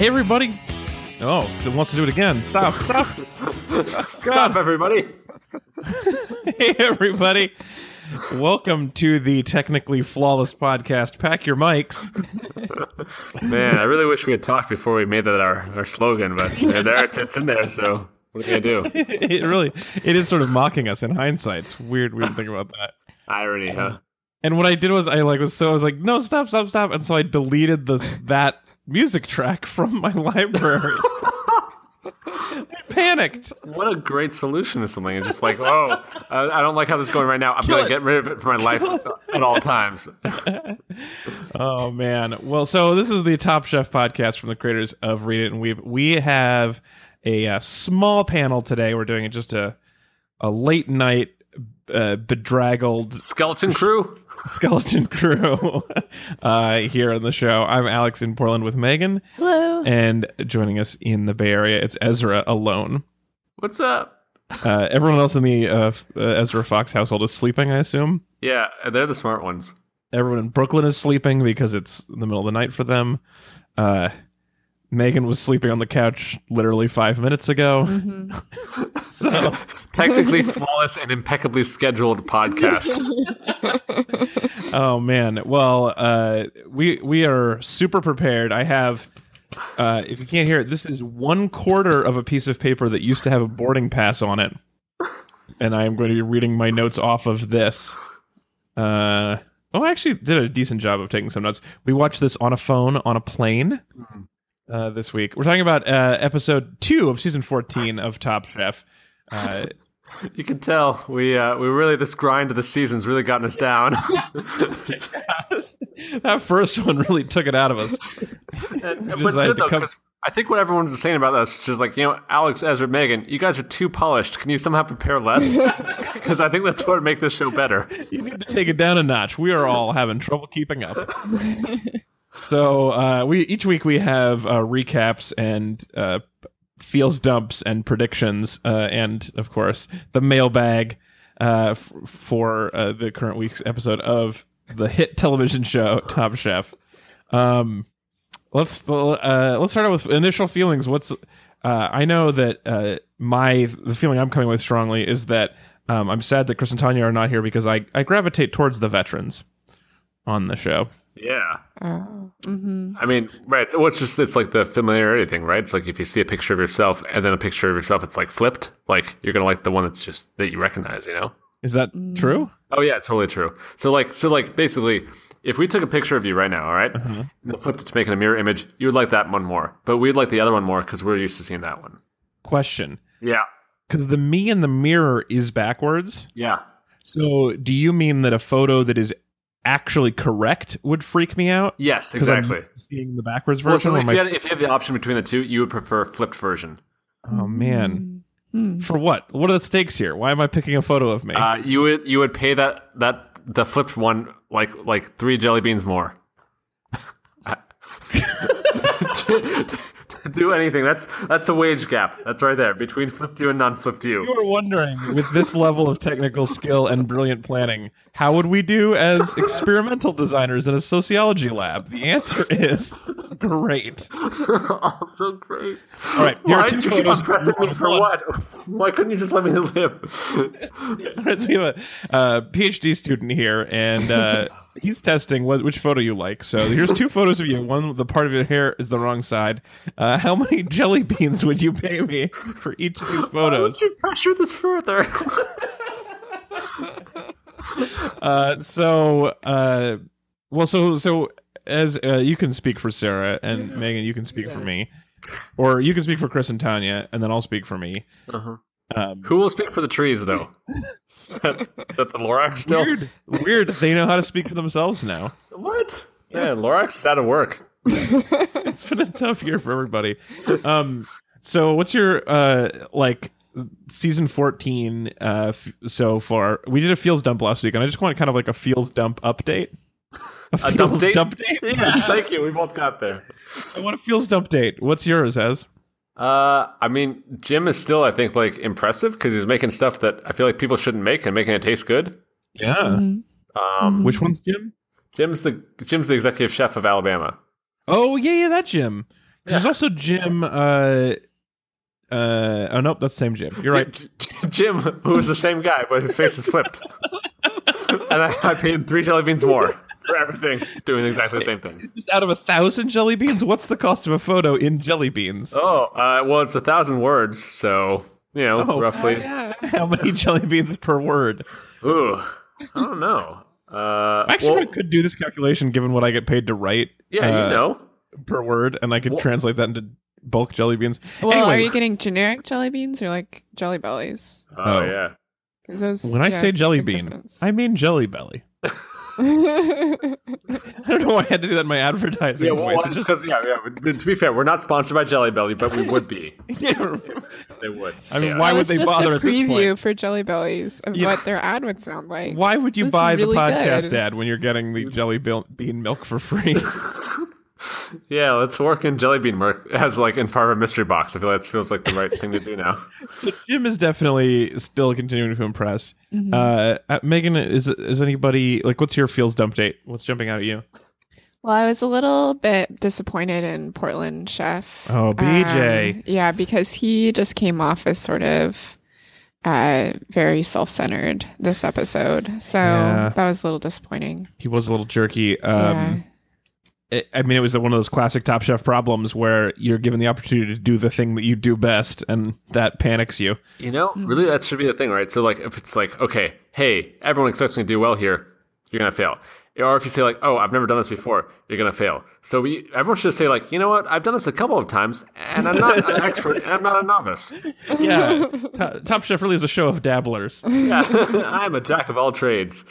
Hey, everybody. Oh, it wants to do it again. Stop, stop. Stop, everybody. hey, everybody. Welcome to the technically flawless podcast. Pack your mics. Man, I really wish we had talked before we made that our, our slogan, but there, there it's, it's in there. So what are you gonna do? it really, it is sort of mocking us in hindsight. It's weird. We didn't think about that. Irony, huh? And what I did was I like was so I was like, no, stop, stop, stop, and so I deleted the that music track from my library. I panicked. What a great solution to something. It's just like, oh, I, I don't like how this is going right now. I'm gonna get rid of it for my life at all times. Oh man. Well, so this is the Top Chef podcast from the creators of Read It and Weep. We have a, uh small panel today. We're doing it just a a late night uh, bedraggled Skeleton crew. skeleton crew uh, here on the show. I'm Alex in Portland with Megan, Hello. and joining us in the Bay Area, it's Ezra alone. What's up? Uh, everyone else in the uh, uh, Ezra Fox household is sleeping, I assume. Yeah, they're the smart ones. Everyone in Brooklyn is sleeping because it's the middle of the night for them. Megan was sleeping on the couch literally five minutes ago. So, Technically flawless and impeccably scheduled podcast. oh man. Well, uh, we we are super prepared. I have. Uh, if you can't hear it, this is one quarter of a piece of paper that used to have a boarding pass on it, and I am going to be reading my notes off of this. Uh, oh, I actually did a decent job of taking some notes. We watched this on a phone on a plane uh, this week. We're talking about uh, episode two of season fourteen of Top Chef. Uh, You can tell we uh, we really this grind of the season's really gotten us down. that first one really took it out of us. And, Just but it's good though, come- 'cause I think what everyone's saying about us is just like, you know, Alex, Ezra, Megan, you guys are too polished. Can you somehow prepare less? Because I think that's what would make this show better. You need to take it down a notch. We are all having trouble keeping up. So uh, we each week we have uh, recaps and uh, feels dumps and predictions, uh, and of course the mailbag uh, f- for uh, the current week's episode of the hit television show Top Chef. Um, let's let's start out with initial feelings. What's I know that my the feeling I'm coming with strongly is that um, I'm sad that Chris and Tanya are not here because I, I gravitate towards the veterans on the show. Yeah. Oh. hmm I mean, right. Well, it's just, it's like the familiarity thing, right? It's like if you see a picture of yourself and then a picture of yourself, it's like flipped. Like you're going to like the one that's just, that you recognize, you know? Is that true? Oh, yeah, totally true. So, like, so, like, basically, if we took a picture of you right now, all right, Uh-huh. and then flipped it to make it a mirror image, you would like that one more. But we'd like the other one more because we're used to seeing that one. Question. Yeah. Because the me in the mirror is backwards. Yeah. So do you mean that a photo that is actually correct would freak me out? Yes, 'Cause I'm exactly. seeing the backwards Well, version. so if, am you I- had, if you had the option between the two, you would prefer flipped version. oh man. Mm. For what? What are the stakes here? Why am I picking a photo of me? Uh, you would you would pay that that the flipped one like like three jelly beans more. do anything. That's that's the wage gap. That's right there between flipped you and non flipped you. you were wondering, with this level of technical skill and brilliant planning, how would we do as experimental designers in a sociology lab? The answer is great. also great. All right, here are Why two did you keep pressing me for one. what? Why couldn't you just let me live? All right, so we have a uh, PhD student here, and uh, he's testing what, which photo you like. So here's two photos of you. One, the part of your hair is the wrong side. Uh, how many jelly beans would you pay me for each of these Why photos? would you pressure this further? Uh, so, uh, well, so so as uh, you can speak for Sarah and Megan, you can speak for me, or you can speak for Chris and Tanya, and then I'll speak for me. uh-huh. Um, Who will speak for the trees, though? is, that, is that the Lorax still? weird, weird. They know how to speak for themselves now. What? Yeah, Lorax is out of work. it's been a tough year for everybody. Um, so what's your uh like season fourteen uh f- so far? We did a feels dump last week, and I just want kind of like a feels dump update. A feels dump date? dump date. Yes, thank you. We both got there. I want a feels dump date. What's yours, as? Uh, I mean, Jim is still, I think, like impressive because he's making stuff that I feel like people shouldn't make and making it taste good. Yeah. Mhm. Um, Which one's Jim? Jim's the Jim's the executive chef of Alabama. Oh yeah, yeah, that Jim. There's also Jim. Uh, uh, oh nope, that's the same Jim. You're right. J- J- Jim, who was the same guy, but his face is flipped. and I, I paid him three jelly beans more for everything, doing exactly the same thing. Just out of a thousand jelly beans, what's the cost of a photo in jelly beans? Oh, uh, well, it's a thousand words, so you know, Oh, roughly. yeah. How many jelly beans per word? Ooh, I don't know. Uh, Actually, well, I could do this calculation given what I get paid to write yeah, uh, you know. per word, and I could Well- translate that into bulk jelly beans. Well, Anyway. are you getting generic jelly beans or like jelly bellies? Oh, oh. yeah. 'Cause those, When I say jelly big bean, difference. I mean jelly belly. I don't know why I had to do that in my advertising Yeah, well, voice. well, It just just, because, yeah, yeah. To be fair, we're not sponsored by Jelly Belly, but we would be. yeah. They would. I mean, Yeah. why would they just bother a at this preview for jelly bellies of Yeah. what their ad would sound like. Why would you buy really the podcast good. ad when you're getting the jelly bean milk for free? Yeah, let's work in Jelly Bean work as like in part of a mystery box. I feel like that feels like the right thing to do now. So Jim is definitely still continuing to impress. Mhm. Uh, uh, Megan, is is anybody like? What's your feels dump date? What's jumping out at you? Well, I was a little bit disappointed in Portland Chef. Oh, BJ. Um, yeah, because he just came off as sort of uh, very self-centered this episode. So Yeah. that was a little disappointing. He was a little jerky. yeah. It, I mean, it was one of those classic Top Chef problems where you're given the opportunity to do the thing that you do best, and that panics you. You know, really, that should be the thing, right? So, like, if it's like, okay, hey, everyone expects me to do well here, you're gonna fail. Or if you say like, oh, I've never done this before, you're gonna fail. So we, everyone should say like, you know what, I've done this a couple of times, and I'm not an expert, and I'm not a novice. Yeah, Top Chef really is a show of dabblers. Yeah, I'm a jack of all trades.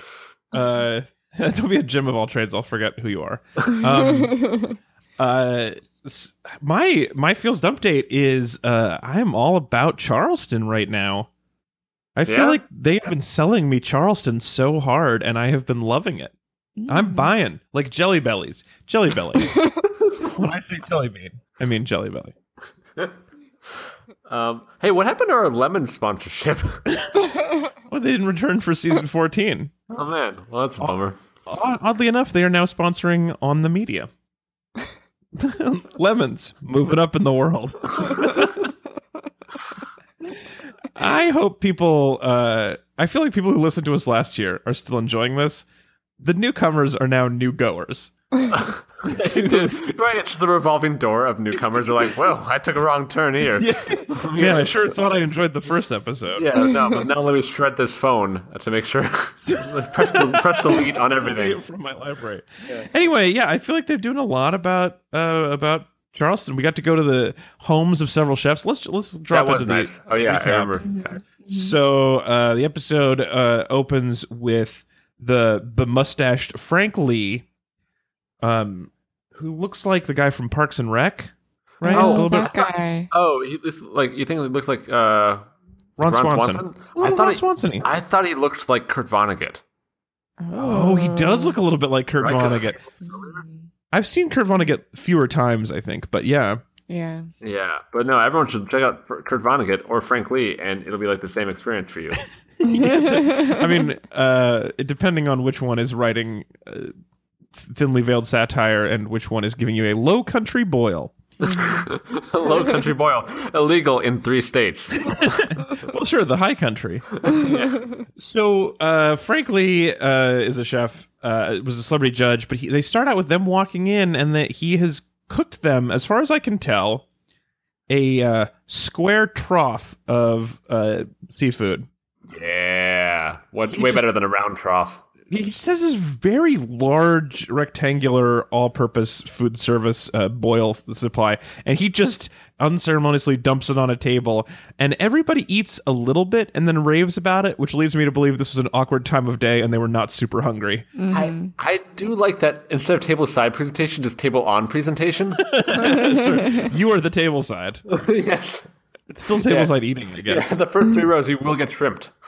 Uh, don't be a Jim of all trades. I'll forget who you are. Um, uh, my my feels dump date is uh, I'm all about Charleston right now. I feel Yeah? like they have been selling me Charleston so hard, and I have been loving it. I'm buying like Jelly Bellies, Jelly Belly. when I say Jelly Bean, I mean Jelly Belly. Um, hey, what happened to our lemon sponsorship? Well, they didn't return for season 14. Oh man, well that's a bummer. Oddly enough, they are now sponsoring on the media. Lemons moving up in the world. I hope people. Uh, I feel like people who listened to us last year are still enjoying this. The newcomers are now new goers. Right, it's just a revolving door of newcomers. They're like, well, I took a wrong turn here. Man, I sure thought I enjoyed the first episode. Yeah, no, but now let me shred this phone to make sure. press, the, press delete on everything. from my library. Anyway, yeah, I feel like they're doing a lot about uh, about Charleston. We got to go to the homes of several chefs. Let's let's drop That was into the nice. Oh yeah, I recap. remember. So uh, the episode uh, opens with the the mustached Frank Lee, um, who looks like the guy from Parks and Rec, right? Oh, a little that bit. guy. Oh, he, like you think it looks like uh, Ron, Ron Swanson. Swanson? Oh, I thought Ron he- Swanson. I thought he looked like Kurt Vonnegut. Oh, he does look a little bit like Kurt Right, 'cause- Vonnegut. I've seen Kurt Vonnegut fewer times, I think, but yeah. Yeah. Yeah, but no, everyone should check out Kurt Vonnegut or Frank Lee, and it'll be like the same experience for you. I mean, uh, depending on which one is writing uh, thinly veiled satire and which one is giving you a low country boil. Low country boil, illegal in three states. Well, sure, the high country. So, uh, Frank Lee, uh, is a chef. Uh, was a celebrity judge, but he, they start out with them walking in, and that he has cooked them, as far as I can tell, a uh, square trough of uh, seafood. Yeah, what? He Way just- better than a round trough. He he has this very large rectangular all-purpose food service uh, boil supply, and he just unceremoniously dumps it on a table, and everybody eats a little bit and then raves about it, which leads me to believe this was an awkward time of day and they were not super hungry. Mhm. I, I do like that instead of table side presentation, just table on presentation. Sure. You are the table side. yes. It's still table side eating, I guess. Yeah, the first three rows you will get shrimped.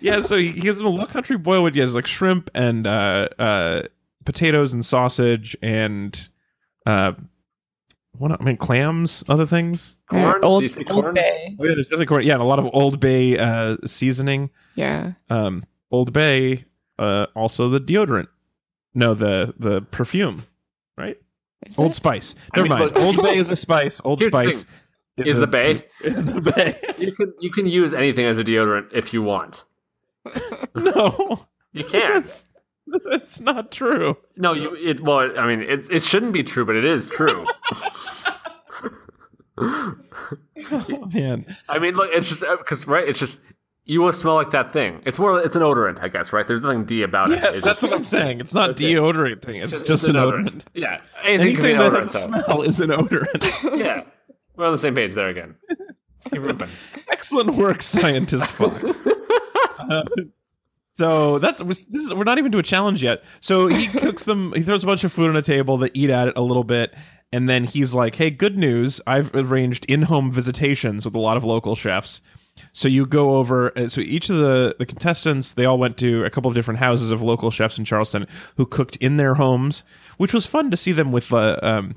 Yeah, so he he gives them a low country boil with has like shrimp and uh, uh, potatoes and sausage and uh, what I mean clams, other things. Yeah, Corn? Do Old, you say Old corn? Bay. Oh yeah, there's definitely corn. Yeah, and a lot of Old Bay uh, seasoning. Yeah. Um, Old Bay, uh, also the deodorant. No, the the perfume, right? Is Old it? Spice. I Never mean, mind. look- Old Bay is a spice. Old Here's the Spice Is a- the Bay? Is the Bay? You can you can use anything as a deodorant if you want. no, You can. that's that's not true. No, you it well, I mean, it it shouldn't be true, but it is true. Oh, man, I mean, look, it's just uh, because right, it's just you will smell like that thing. It's more, it's an odorant, I guess, right? There's nothing D about it. yes, It's that's just- what I'm saying. It's not Okay. deodorating. It's it's just an odorant. Yeah, anything, Anything an that odorant, has a smell is an odorant. Yeah, we're on the same page there again. Excellent work, scientist Fox. Uh, so that's this is, we're not even to a challenge yet. So he cooks them. He throws a bunch of food on a table. They eat at it a little bit, and then he's like, "Hey, good news! I've arranged in-home visitations with a lot of local chefs. So you go over. uh, So each of the the contestants, they all went to a couple of different houses of local chefs in Charleston who cooked in their homes, which was fun to see them with uh, um,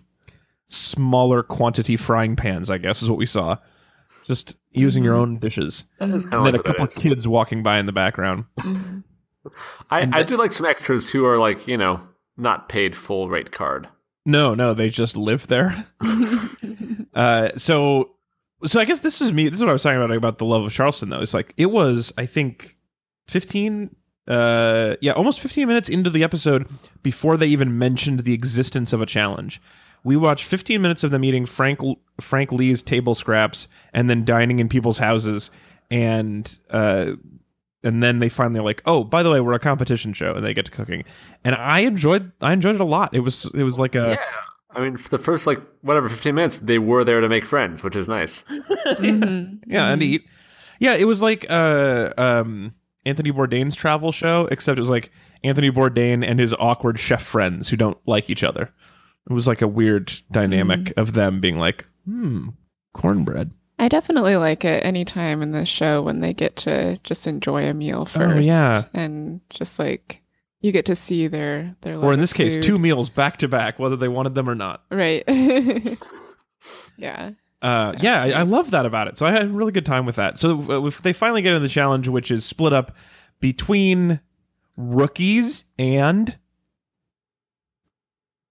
smaller quantity frying pans. I guess is what we saw. Just using your own dishes That is kind and of then like a couple of kids walking by in the background. Mhm. I, and I do like some extras who are like you know not paid full rate card. No, no, they just live there. Uh, so, so I guess this is me. This is what I was talking about about the love of Charleston. Though it's like it was, I think, fifteen. Uh, yeah, almost fifteen minutes into the episode before they even mentioned the existence of a challenge. We watched 15 minutes of them eating Frank Frank Lee's table scraps and then dining in people's houses, and uh, and then they finally are like, oh, by the way, we're a competition show, and they get to cooking, and I enjoyed I enjoyed it a lot. It was it was like a yeah, I mean, for the first like whatever fifteen minutes, they were there to make friends, which is nice. Mhm. yeah, and eat. Yeah, it was like uh um Anthony Bourdain's travel show, except it was like Anthony Bourdain and his awkward chef friends who don't like each other. It was like a weird dynamic of them being like, hmm, cornbread. I definitely like it anytime in the show when they get to just enjoy a meal first. Oh, yeah. And just like you get to see their their Or in this case, food. two meals back to back, whether they wanted them or not. Right. yeah. Uh, That's yeah, I, I love that about it. So I had a really good time with that. So uh, if they finally get in the challenge, which is split up between rookies and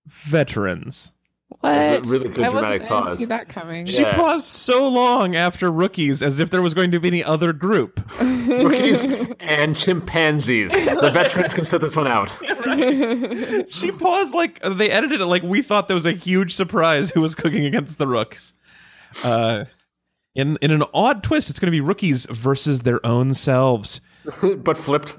veterans. What? That's a really good I wasn't- dramatic I didn't pause. see that coming. She Yeah. paused so long after rookies as if there was going to be any other group. Rookies and chimpanzees. The veterans can sit this one out. she paused like they edited it like we thought there was a huge surprise who was cooking against the rooks. Uh, in in an odd twist, it's going to be rookies versus their own selves. but flipped.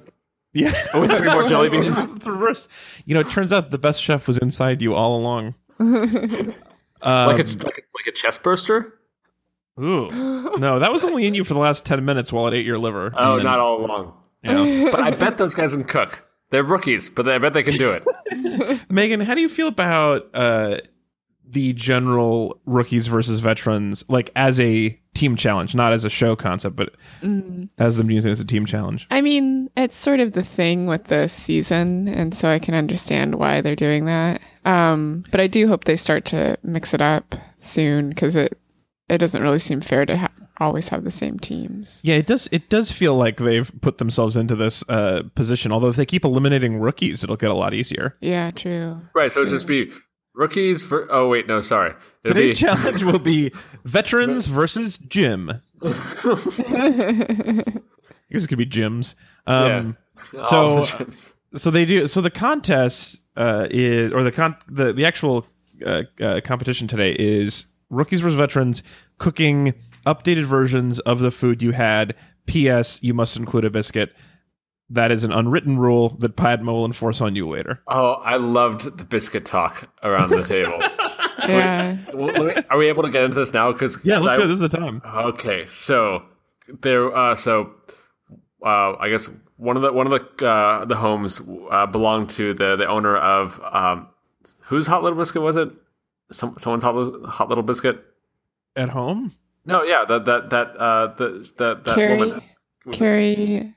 Yeah, With three more jelly beans. it's reversed. You know, it turns out the best chef was inside you all along. Um, Like a like a, like a chest burster. ooh, no, that was only in you for the last ten minutes while it ate your liver. Oh, then- not all along. yeah. But I bet those guys can cook. They're rookies, but I bet they can do it. Megan, how do you feel about uh, the general rookies versus veterans, like as a team challenge, not as a show concept, but Mm. as them using it as a team challenge? I mean, it's sort of the thing with the season, and so I can understand why they're doing that. Um, but I do hope they start to mix it up soon because it it doesn't really seem fair to ha- always have the same teams. Yeah, it does. It does feel like they've put themselves into this uh, position. Although if they keep eliminating rookies, it'll get a lot easier. Yeah, true. Right. So it'd just be rookies for. Oh wait, no, sorry. It'd Today's be, challenge will be veterans versus Jim. I guess it could be gyms. Um, the so- gyms. so they do so the contest uh is or the con the the actual uh, uh, competition today is rookies versus veterans cooking updated versions of the food you had ps you must include a biscuit that is an unwritten rule that padma will enforce on you later Oh, I loved the biscuit talk around the table. Yeah. Well, me- are we able to get into this now? Because yeah let's do it this is the time Okay, so there. Uh, so uh, I guess one of the one of the uh, the homes uh, belonged to the the owner of um, whose hot little biscuit was it? Some someone's hot little, hot little biscuit. at home No, yeah, that that that uh, the that that Carrie, woman. Carrie.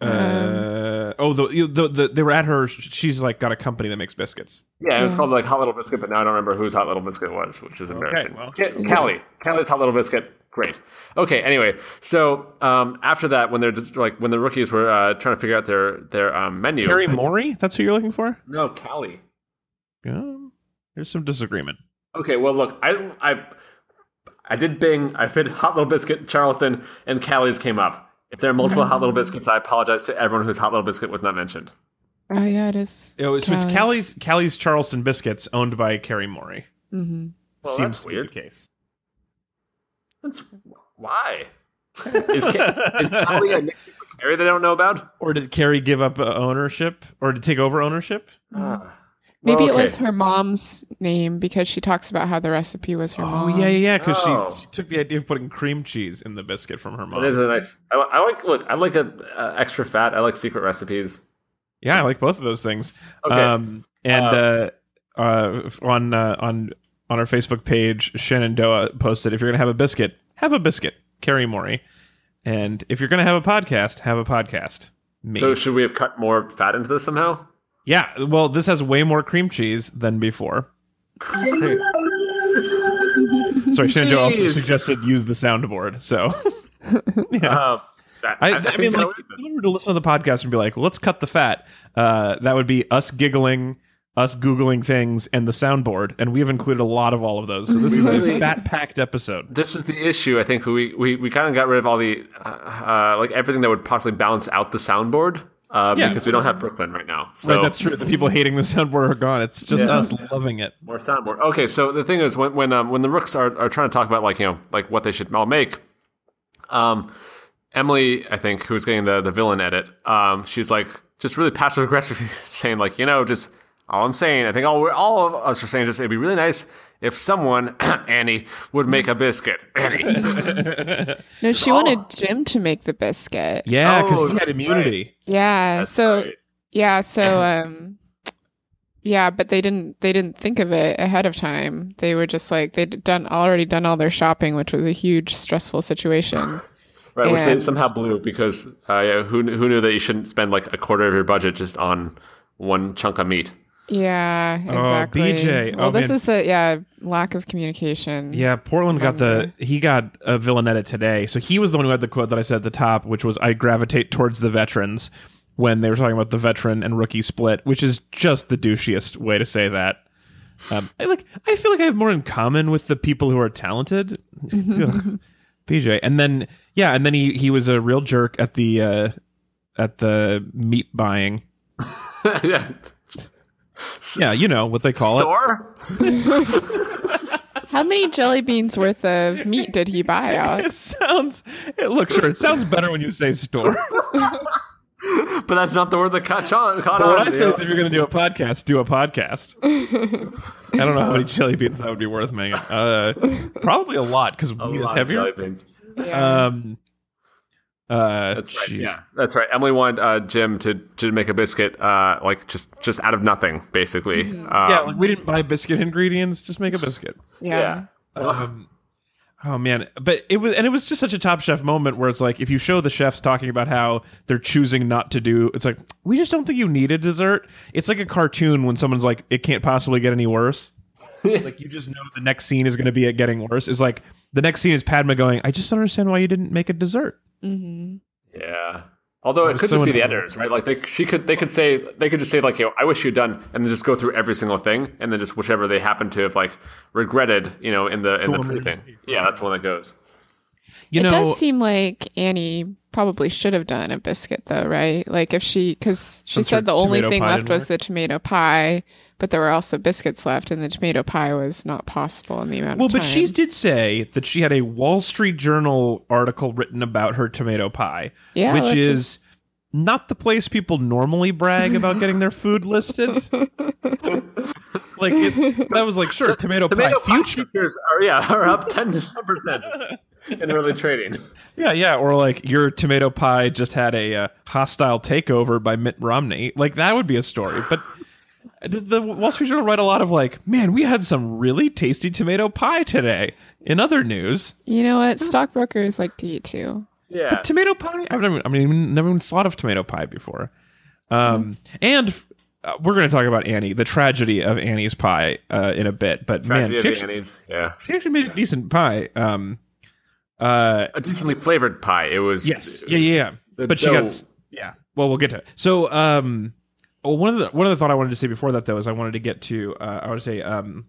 Uh, oh the, the the they were at her she's like got a company that makes biscuits Yeah, it's called like hot little biscuit, but now I don't remember whose hot little biscuit was, which is embarrassing. well. Ca- Callie, Callie's hot little biscuit. Great. Okay. Anyway, so um, after that, when they're just like when the rookies were uh, trying to figure out their their um, menu, Carrie Morey that's who you're looking for no, Callie. yeah There's some disagreement. Okay, well, look, I I I did Bing. I fit Hot Little Biscuit, Charleston, and Callie's came up. If there are multiple Hot Little Biscuits, I apologize to everyone whose Hot Little Biscuit was not mentioned. Oh yeah, it is. It was, so it's Callie. Callie's Callie's Charleston biscuits, owned by Carrie Morey. hmm Well, Seems that's to be weird. the case. That's why. Is, Ca- is Callie a nickname for Carrie they don't know about? Or did Carrie give up uh, ownership, or to take over ownership? Ah. Maybe Well, it was her mom's name because she talks about how the recipe was her Oh mom's. yeah, yeah, yeah. Because Oh. she, she took the idea of putting cream cheese in the biscuit from her mom. It is a nice. I, I like. Look, I like a uh, extra fat. I like secret recipes. Yeah, I like both of those things. Okay. Um, and uh, uh, on uh, on on our Facebook page, Shenandoah posted, "If you're gonna have a biscuit, have a biscuit." Carrie Morey. And if you're gonna have a podcast, have a podcast. Me. so should we have cut more fat into this somehow? Yeah. Well, this has way more cream cheese than before. Sorry, Shannon also suggested use the soundboard. So. yeah. Uh, that- I, I, think mean, like, if you were to listen to the podcast and be like, well, let's cut the fat, uh, that would be us giggling, us Googling things, and the soundboard. And we have included a lot of all of those. So this is a Really? fat packed episode. this is the issue. I think we we, we kind of got rid of all the uh, uh, like everything that would possibly balance out the soundboard uh, Yeah. because we don't have Brooklyn right now. So right, that's true. The people hating the soundboard are gone. It's just Yeah. us loving it. more soundboard. Okay, so the thing is when when um, when the rooks are, are trying to talk about like you know like what they should all make, um, Emily I think who's getting the the villain edit, um, she's like just really passive aggressively saying like you know just all I'm saying I think all we're all of us are saying just it'd be really nice if someone Annie would make a biscuit Annie. No, she Oh. wanted Jim to make the biscuit. Yeah, because Oh, he had that's immunity. Yeah. That's so right. yeah, so um yeah, but they didn't they didn't think of it ahead of time. They were just like they'd done already done all their shopping, which was a huge stressful situation. Right, which they somehow blew because uh, yeah, who who knew that you shouldn't spend like a quarter of your budget just on one chunk of meat? Yeah, exactly. BJ. Well, Oh, this man. is a yeah lack of communication. Yeah, Portland got the he got a villain edit today. So he was the one who had the quote that I said at the top, which was I gravitate towards the veterans when they were talking about the veteran and rookie split, which is just the douchiest way to say that. Um, I like I feel like I have more in common with the people who are talented. Ugh. BJ. And then yeah, and then he he was a real jerk at the uh at the meat buying. yeah. Yeah, you know what they call it. How many jelly beans worth of meat did he buy out? It sounds it looks sure, it sounds better when you say store. But that's not the word that caught on. Caught But what on, I say is, if you're going to do a podcast, do a podcast. I don't know how many jelly beans that would be worth, Megan. Uh, probably a lot because A wheat is lot of heavier. jelly beans. Yeah. Um, uh, That's right. jeez. Yeah, that's right. Emily wanted uh, Jim to to make a biscuit, uh, like just just out of nothing, basically. Um, Yeah, like we didn't buy biscuit ingredients. Just make a biscuit. yeah. Um, oh man, but it was and it was just such a Top Chef moment where it's like if you show the chefs talking about how they're choosing not to do, it's like we just don't think you need a dessert. It's like a cartoon when someone's like, it can't possibly get any worse. like you just know the next scene is going to be it getting worse. Is like the next scene is Padma going, I just don't understand why you didn't make a dessert. hmm Yeah. Although it could so just be the editors, right? Like they she could they could say they could just say like, you know, I wish you'd done and then just go through every single thing and then just whichever they happen to have like regretted, you know, in the in the Boom. pre thing. Yeah, that's one that goes. You it know, does seem like Annie probably should have done a biscuit, though, right? Like if she, because she said the only thing left was work? the tomato pie, but there were also biscuits left, and the tomato pie was not possible in the amount well, of time. but she did say that she had a Wall Street Journal article written about her tomato pie, yeah, which let's is not the place people normally brag about getting their food listed. like it, that was like sure tomato, Tomato pie future futures are yeah are up 10 percent in early trading. yeah yeah or like your tomato pie just had a uh, hostile takeover by mitt romney like that would be a story but does the wall street journal write a lot of like man we had some really tasty tomato pie today in other news You know what? Stockbrokers like to eat too. Yeah. tomato pie i've never i mean never even thought of tomato pie before um and uh, we're going to talk about annie the tragedy of annie's pie uh, in a bit but man Tragedy she of the actually, Annies. Yeah. she actually made a decent pie um uh A decently flavored pie. It was Yes. Yeah, yeah, yeah. the But she got yeah. Well, we'll get to it. So, um oh, one of the one of the thought I wanted to say before that though is I wanted to get to uh, I would say um,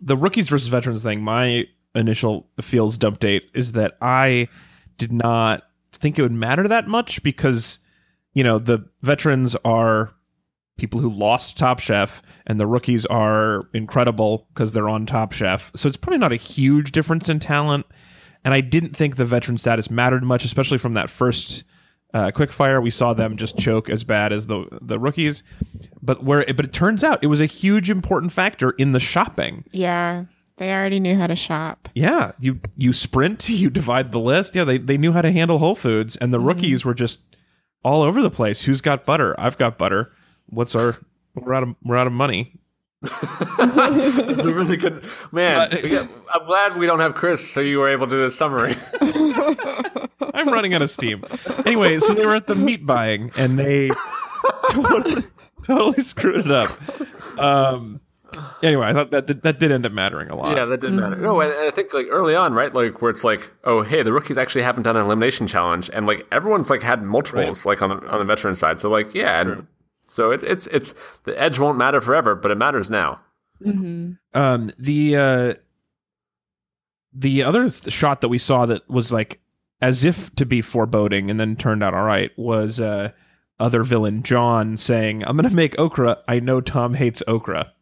the rookies versus veterans thing. My initial feels dump date is that I did not think it would matter that much because you know the veterans are people who lost Top Chef, and the rookies are incredible because they're on Top Chef. So it's probably not a huge difference in talent. And I didn't think the veteran status mattered much, especially from that first uh, quickfire. We saw them just choke as bad as the the rookies, but where but it turns out it was a huge important factor in the shopping. Yeah, they already knew how to shop. Yeah, you you sprint, you divide the list. Yeah, they they knew how to handle Whole Foods, and the rookies were just all over the place. Who's got butter? I've got butter. What's our? We're out of we're out of money. It's a really good man. got- I'm glad we don't have Chris, so you were able to do this summary. I'm running out of steam. Anyway, so they were at the meat buying and they totally, totally screwed it up. Um, anyway, I thought that did, that did end up mattering a lot. Yeah, that didn't matter. No, and, and I think like early on, right, like where it's like, oh, hey, the rookies actually haven't done an elimination challenge, and like everyone's like had multiples, like on the on the veteran side. So like, yeah, and so it's it's it's the edge won't matter forever, but it matters now. hmm Um, the uh, the other th- shot that we saw that was like as if to be foreboding and then turned out all right was uh, other villain John saying, "I'm going to make okra. I know Tom hates okra."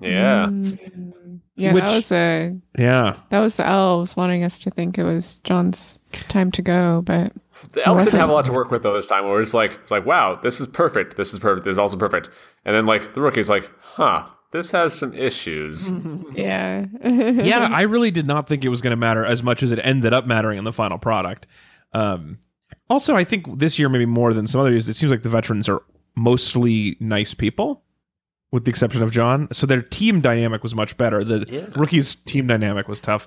Yeah, Mhm. Yeah, Which- that was a Yeah, that was the elves wanting us to think it was John's time to go, but the elves didn't wasn't- have a lot to work with though this time. Where it's like, it's like, wow, this is perfect. This is perfect. This is also perfect. And then like the rookie's like, huh, this has some issues. yeah, yeah. I really did not think it was going to matter as much as it ended up mattering in the final product. Um, also, I think this year maybe more than some other years, it seems like the veterans are mostly nice people. With the exception of John, so their team dynamic was much better. The Yeah. rookies' team dynamic was tough.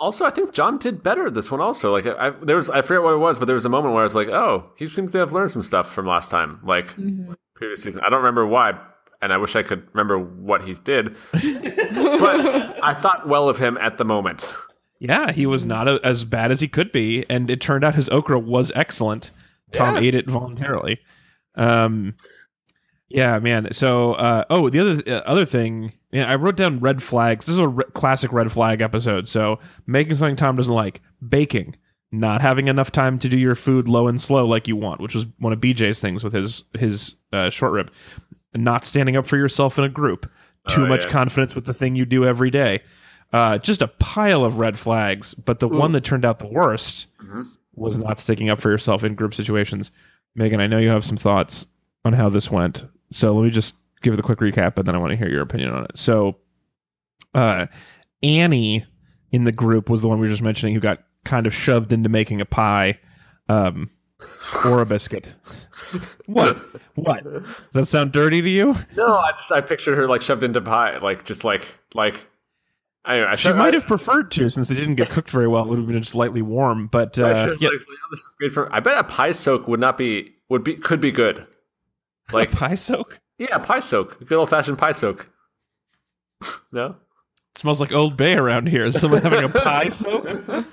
Also, I think John did better this one. Also, like I, I there was I forget what it was, but there was a moment where I was like, oh, he seems to have learned some stuff from last time, like Mhm. previous season. I don't remember why, and I wish I could remember what he did, but I thought well of him at the moment. Yeah, he was not a, as bad as he could be, and it turned out his okra was excellent. Tom Yeah. ate it voluntarily. Um, yeah, man. So, uh, oh, the other uh, other thing, yeah, I wrote down red flags. This is a re- classic red flag episode. So, making something Tom doesn't like, baking, not having enough time to do your food low and slow like you want, which was one of BJ's things with his his uh, short rib, not standing up for yourself in a group, too Oh, much yeah. confidence with the thing you do every day. Uh, just a pile of red flags. But the one that turned out the worst Mhm. was not sticking up for yourself in group situations. Megan, I know you have some thoughts on how this went. So let me just give it a quick recap, and then I want to hear your opinion on it. So, uh, Annie in the group was the one we were just mentioning who got kind of shoved into making a pie um, or a biscuit. what? What? Does that sound dirty to you? No, I just I pictured her like shoved into pie, like just like like. Anyway, I She might have preferred to, since it didn't get cooked very well. It would have been just lightly warm. But I uh, yeah, like, oh, this is great for. I bet a pie soak would not be would be could be good. Like pie soak yeah, pie soak, good old fashioned pie soak. no, it smells like Old Bay around here. Is someone having a pie soak?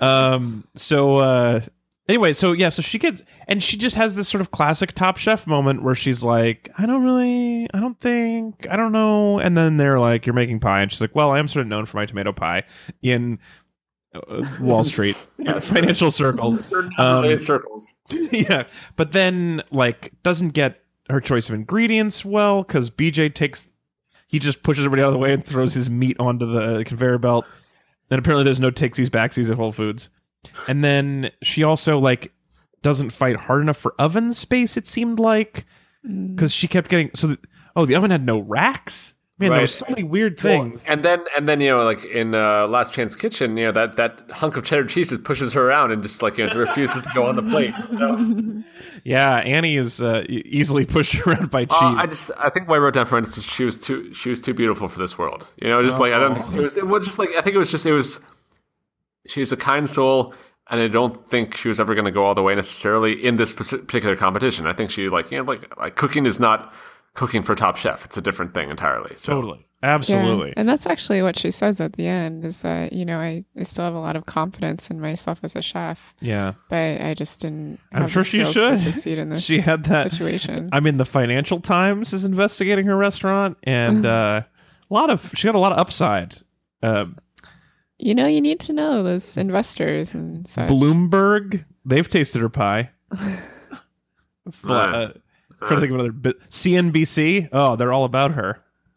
Um. So uh, anyway, so yeah, so she gets and she just has this sort of classic Top Chef moment where she's like, I don't really, I don't think, I don't know, and then they're like, you're making pie, and she's like, well, I am sort of known for my tomato pie in uh, Wall Street Yes. financial circles. um, circles. yeah, but then like doesn't get her choice of ingredients well because BJ takes he just pushes everybody out of the way and throws his meat onto the conveyor belt. And apparently there's no takesies backsies at Whole Foods. And then she also like doesn't fight hard enough for oven space. It seemed like Mm. because she kept getting so. The, oh, the oven had no racks. Man, there Right. was so many weird things. And then and then you know like in uh, Last Chance Kitchen, you know that that hunk of cheddar cheese just pushes her around and just like you know refuses to go on the plate. you know? yeah, Annie is uh, e- easily pushed around by cheese. Uh, I just I think what I wrote down for instance, is she was too she was too beautiful for this world. You know, just like I don't think it was it was just like I think it was just it was she's a kind soul and I don't think she was ever going to go all the way necessarily in this particular competition. I think she like you know like, like cooking is not cooking for Top Chef. It's a different thing entirely. So Totally. Absolutely. Yeah. And that's actually what she says at the end is that, you know, I, I still have a lot of confidence in myself as a chef, Yeah. but I just didn't I'm sure the she skills should. succeed in this She had that. situation. I mean, the Financial Times is investigating her restaurant, and uh, a lot of she got a lot of upside. Uh, you know, you need to know those investors and such. Bloomberg, they've tasted her pie. That's the, Right. uh, trying to think of another bit. CNBC, oh, they're all about her.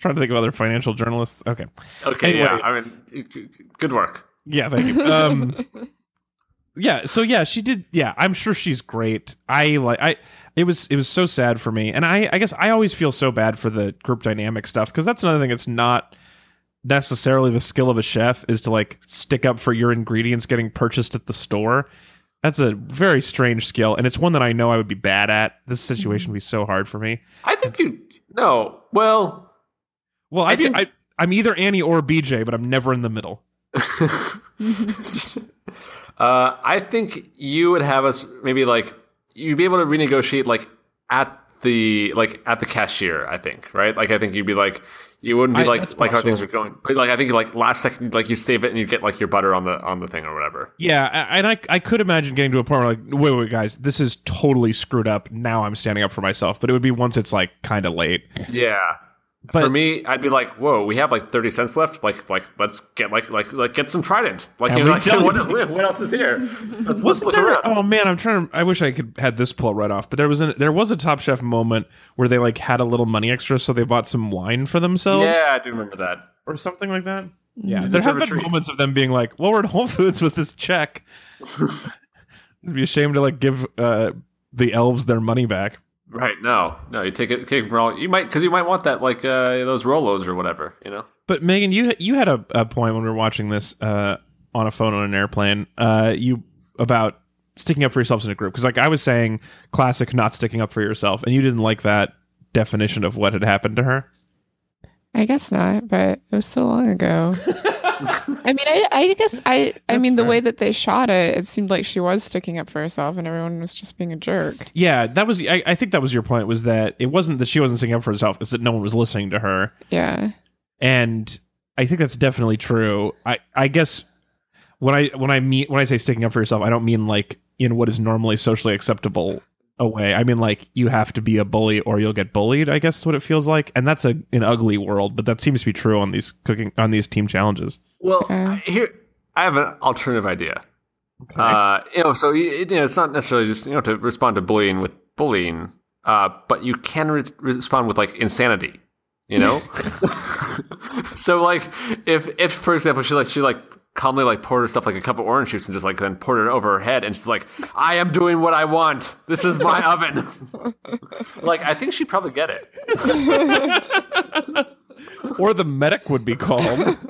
trying to think of other financial journalists. Okay, Okay, Anyway. yeah. I mean, g- g- good work. yeah, thank you. Um, yeah, so yeah, she did. Yeah, I'm sure she's great. I like. I it was it was so sad for me, and I I guess I always feel so bad for the group dynamic stuff because that's another thing that's not necessarily the skill of a chef is to like stick up for your ingredients getting purchased at the store. That's a very strange skill, and it's one that I know I would be bad at. This situation would be so hard for me. I think you. No. Well, Well, I, I do, think- I I'm either Annie or BJ, but I'm never in the middle. uh, I think you would have us maybe like you'd be able to renegotiate like at the like at the cashier. I think right. Like I think you'd be like you wouldn't be I- like like how things are going. But like I think like last second like you save it and you get like your butter on the on the thing or whatever. Yeah, and I I could imagine getting to a point where like, wait, wait, guys, this is totally screwed up. Now I'm standing up for myself. But it would be once it's like kind of late. Yeah. But- For me, I'd be like, "Whoa, we have like thirty cents left. Like, like let's get like like like get some Trident. Like, you know, like what, what else is here? Let's, let's look there? around. Oh man, I'm trying to. I wish I could had this pull right off. But there was an there was a Top Chef moment where they like had a little money extra, so they bought some wine for themselves Yeah, I do remember that. or something like that. Yeah, there It's a have been retreat. moments of them being like, "Well, we're at Whole Foods with this check." It'd be a shame to like give uh, the elves their money back. Right? No, no, you take it, take it from all. You might because you might want that like uh, those Rolos or whatever. You know. But Megan, you you had a, a point when we were watching this uh, on a phone on an airplane. Uh, you about sticking up for yourselves in a group because, like I was saying, classic not sticking up for yourself, and you didn't like that definition of what had happened to her. I guess not, but it was so long ago. I mean, I, I guess I, I That's mean, the fair. way that they shot it, it seemed like she was sticking up for herself, and everyone was just being a jerk. Yeah, that was. I, I think that was your point. Was that it wasn't that she wasn't sticking up for herself; it's that no one was listening to her, Yeah, and I think that's definitely true. I I guess when I when I mean when I say sticking up for yourself, I don't mean like in what is normally socially acceptable a way. I mean like you have to be a bully or you'll get bullied. I guess is what it feels like, and that's a an ugly world, but that seems to be true on these cooking on these team challenges. Well, Okay. here I have an alternative idea. Uh, you know, so you, you know, it's not necessarily just you know to respond to bullying with bullying, uh, but you can re- respond with like insanity. You know, so like if if for example she like she like calmly like poured herself like a cup of orange juice and just like then poured it over her head and she's like, I am doing what I want. This is my oven. like I think she'd probably get it. or the medic would be called.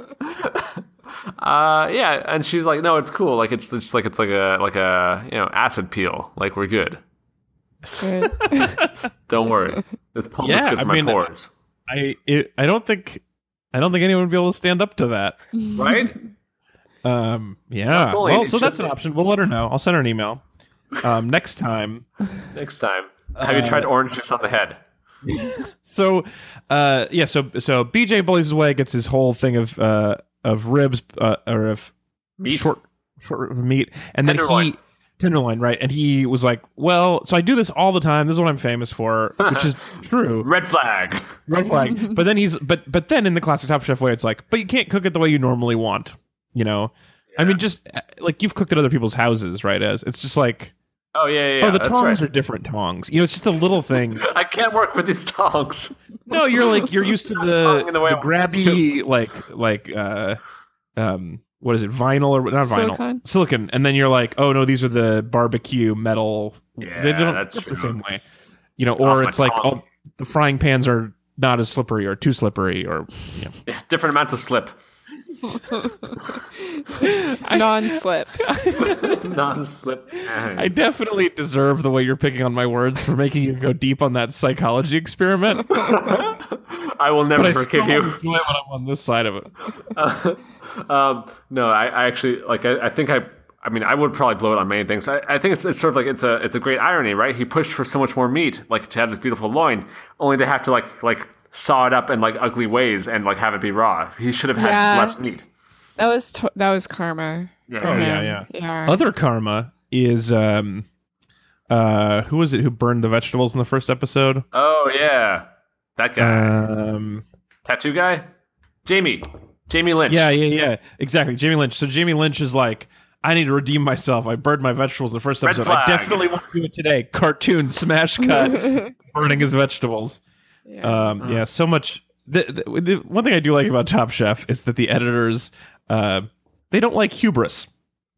Uh, yeah, and she's like, no, it's cool. Like it's just like it's like a like a you know acid peel. Like we're good. Don't worry. This pulp is good for I my mean- pores. I it, I don't think I don't think anyone would be able to stand up to that. Right? Um, yeah. bullying, Well, so that's an option. We'll let her know. I'll send her an email. Um, next time. Next time. Have you tried orange juice on the head? So, uh, yeah. So, so BJ bullies his way, gets his whole thing of uh of ribs, uh, or of Meat? short short of meat, and then he tenderloin, right? And he was like, "Well, so I do this all the time. This is what I'm famous for," which is true. Red flag. Red flag. But then he's but but then in the classic Top Chef way, it's like, but you can't cook it the way you normally want. You know, I mean, just uh, like you've cooked at other people's houses, right? As it's just like, Oh yeah, yeah. yeah. oh, the that's tongs right. are different tongs. You know, it's just the little things. I can't work with these tongs. no, you're like you're used to the, in the way the I to grabby like like uh um what is it vinyl or not vinyl Silicone? silicon, and then you're like, oh no, these are the barbecue metal. Yeah, they don't that's work the same way. You know, or my it's like tongue. oh, the frying pans are not as slippery or too slippery or you know. Yeah, different amounts of slip. non-slip. Non-slip. I definitely deserve the way you're picking on my words for making you go deep on that psychology experiment. I will never But I forgive you. enjoy when I'm on this side of it. um, no, I, I actually like. I, I think I. I mean, I would probably blow it on many things. I, I think it's, it's sort of like it's a it's a great irony, right? He pushed for so much more meat, like to have this beautiful loin, only to have to like like saw it up in like ugly ways and like have it be raw. He should have had Yeah. just less meat. That was to- that was karma. Yeah. Oh, yeah, yeah. yeah. Other karma is um uh who was it who burned the vegetables in the first episode? Oh yeah, that guy, Um tattoo guy, Jamie, Jamie Lynch. Yeah, yeah, yeah. Exactly. Jamie Lynch. So Jamie Lynch is like, I need to redeem myself. I burned my vegetables the first episode. I definitely want to do it today. Cartoon smash cut, burning his vegetables. Yeah. Um, yeah, so much. The, the, the one thing I do like about Top Chef is that the editors, uh, they don't like hubris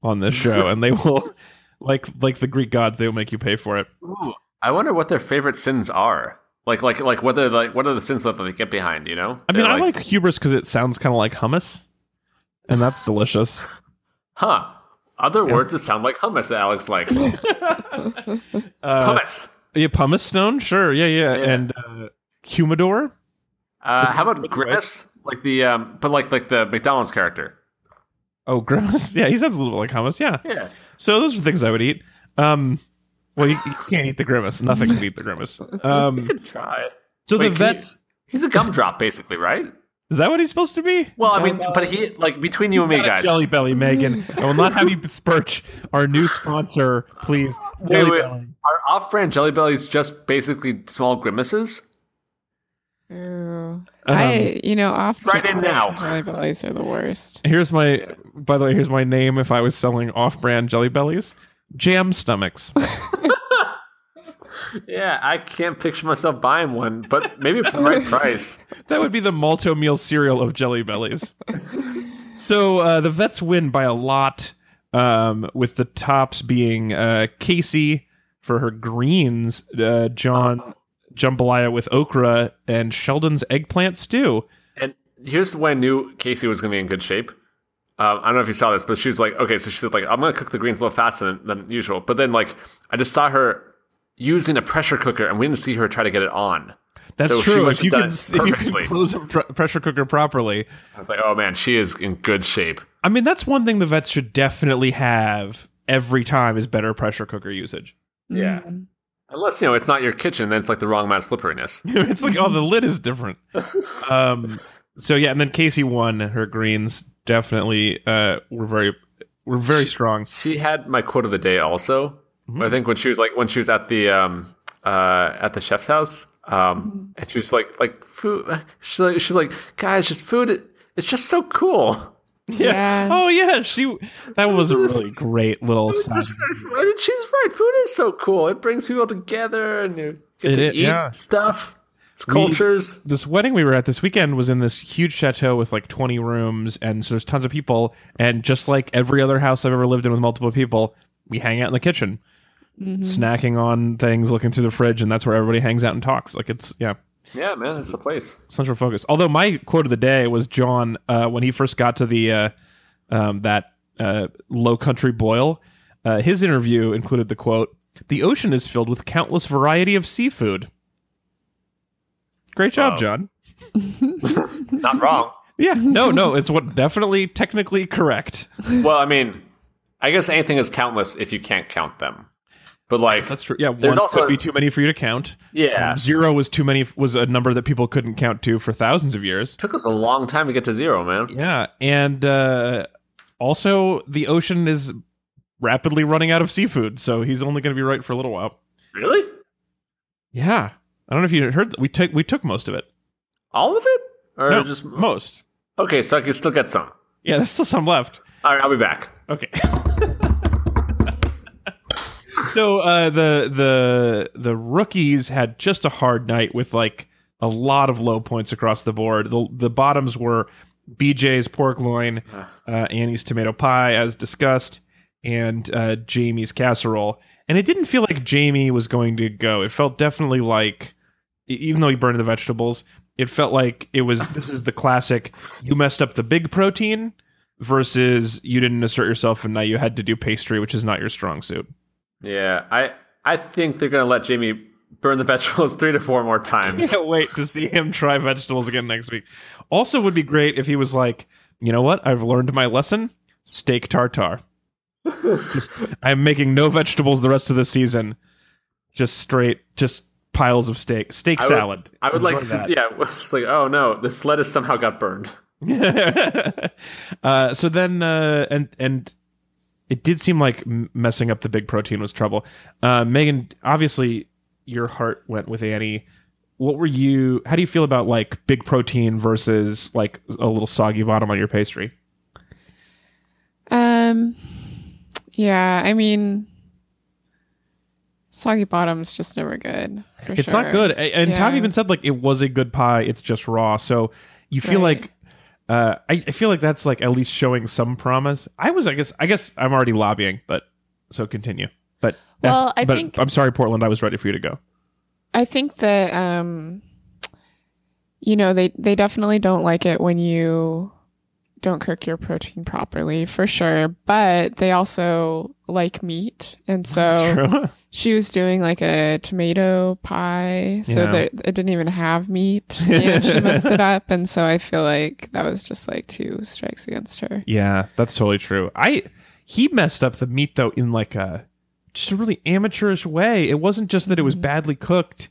on this show, and they will, like like the Greek gods, they will make you pay for it. Ooh, I wonder what their favorite sins are. Like, like, like, what are like, what are the sins that they get behind? You know? I mean, They're I like hubris because it sounds kind of like hummus, and that's delicious. huh? Other Yeah. words that sound like hummus that Alex likes. Uh, hummus. yeah, pumice stone, sure, yeah, yeah, Yeah. and uh, humidor. Uh, how about grimace? Like the um, but like like the McDonald's character. Oh, grimace. Yeah, he sounds a little bit like hummus. Yeah. Yeah. So those are things I would eat. Um, well, you, you can't eat the grimace. Nothing can eat the grimace. Um, Could try. so Wait, the can you- vets. He's a gumdrop, basically, right? Is that what he's supposed to be? Well, I mean, Jelly but he like between you and me, guys. Jelly Belly, Megan. I will not have you besmirch our new sponsor, please. Wait, Jelly wait. Belly. Are off-brand Jelly Bellies just basically small grimaces? Ooh. I, you know, off Right in now. Jelly bellies are the worst. Here's my. By the way, here's my name. If I was selling off-brand Jelly Bellies, Jam Stomachs. Yeah, I can't picture myself buying one, but maybe for the right price. That would be the Malt-O-Meal cereal of Jelly Bellies. so uh, the vets win by a lot, um, with the tops being uh, Casey for her greens, uh, John jambalaya with okra, and Sheldon's eggplant stew. And here's when I knew Casey was going to be in good shape. Um, I don't know if you saw this, but she was like, okay, so she said like, I'm going to cook the greens a little faster than, than usual. But then like, I just saw her using a pressure cooker, and we didn't see her try to get it on. That's So true. If you can, if you can close a pr- pressure cooker properly, I was like, oh man, she is in good shape. I mean that's one thing the vets should definitely have every time is better pressure cooker usage. Yeah. Mm. Unless you know it's not your kitchen, then it's like the wrong amount of slipperiness. it's like oh the lid is different um so yeah and then casey won her greens definitely uh were very were very strong She had my quote of the day also. Mhm. I think when she was like when she was at the um uh at the chef's house, um and she was like like food she's like she's like, guys, just food it's just so cool. Yeah. oh yeah she that was a really great little side. She's right. Food is so cool. It brings people together and you get It to is, eat yeah. stuff. It's We- cultures. this wedding we were at this weekend was in this huge chateau with like 20 rooms and so there's tons of people and just like every other house i've ever lived in with multiple people we hang out in the kitchen Mhm. snacking on things looking through the fridge and that's where everybody hangs out and talks like it's yeah Yeah, man, it's the place. central focus. Although my quote of the day was John uh, when he first got to the uh, um, that uh, low country boil. Uh, his interview included the quote: "The ocean is filled with countless variety of seafood." Great job, Wow. John. Not wrong. Yeah, no, no, it's what definitely technically correct. well, I mean, I guess anything is countless if you can't count them. But like, That's true. Yeah, There's one also- could be too many for you to count. yeah, Um, zero was too many. Was a number that people couldn't count to for thousands of years. took us a long time to get to zero, man. Yeah, and uh, also the ocean is rapidly running out of seafood, so he's only going to be right for a little while. Really? Yeah, I don't know if you heard that we took we took most of it. All of it, or No, just most. okay? So I can still get some. Yeah, there's still some left. All right, I'll be back. Okay. so uh, the the the rookies had just a hard night with like a lot of low points across the board. The the bottoms were BJ's pork loin, uh, Annie's tomato pie, as discussed, and uh, Jamie's casserole. And it didn't feel like Jamie was going to go. It felt definitely like, even though he burned the vegetables, it felt like it was. This is the classic. You messed up the big protein versus you didn't assert yourself and now you had to do pastry, which is not your strong suit. Yeah, I I think they're gonna let Jamie burn the vegetables three to four more times. Can't wait to see him try vegetables again next week. Also, would be great if he was like, you know what? I've learned my lesson. Steak tartare. Just- I'm making no vegetables the rest of the season. Just straight, just piles of steak, steak I would- salad. I would like, that. yeah, it's like, oh no, this lettuce somehow got burned. uh, so then, uh, and and it did seem like messing up the big protein was trouble. Uh, Megan, obviously, your heart went with Annie. What were you? How do you feel about like big protein versus like a little soggy bottom on your pastry? Um, yeah, I mean, soggy bottom's just never good. It's sure. not good. And Tom even said like it was a good pie. It's just raw. So you feel Right. like. Uh, I, I feel like that's like at least showing some promise. I was, I guess, I guess I'm already lobbying, but so continue. But Well, I but think- I'm sorry, Portland. I was ready for you to go. I think that um, you know, they they definitely don't like it when you don't cook your protein properly, for sure. But they also like meat, and so True. she was doing like a tomato pie, so Yeah. that it didn't even have meat, and she messed it up. And so I feel like that was just like two strikes against her. Yeah, that's totally true. I he messed up the meat though in like a just a really amateurish way. It wasn't just that it was Mhm. badly cooked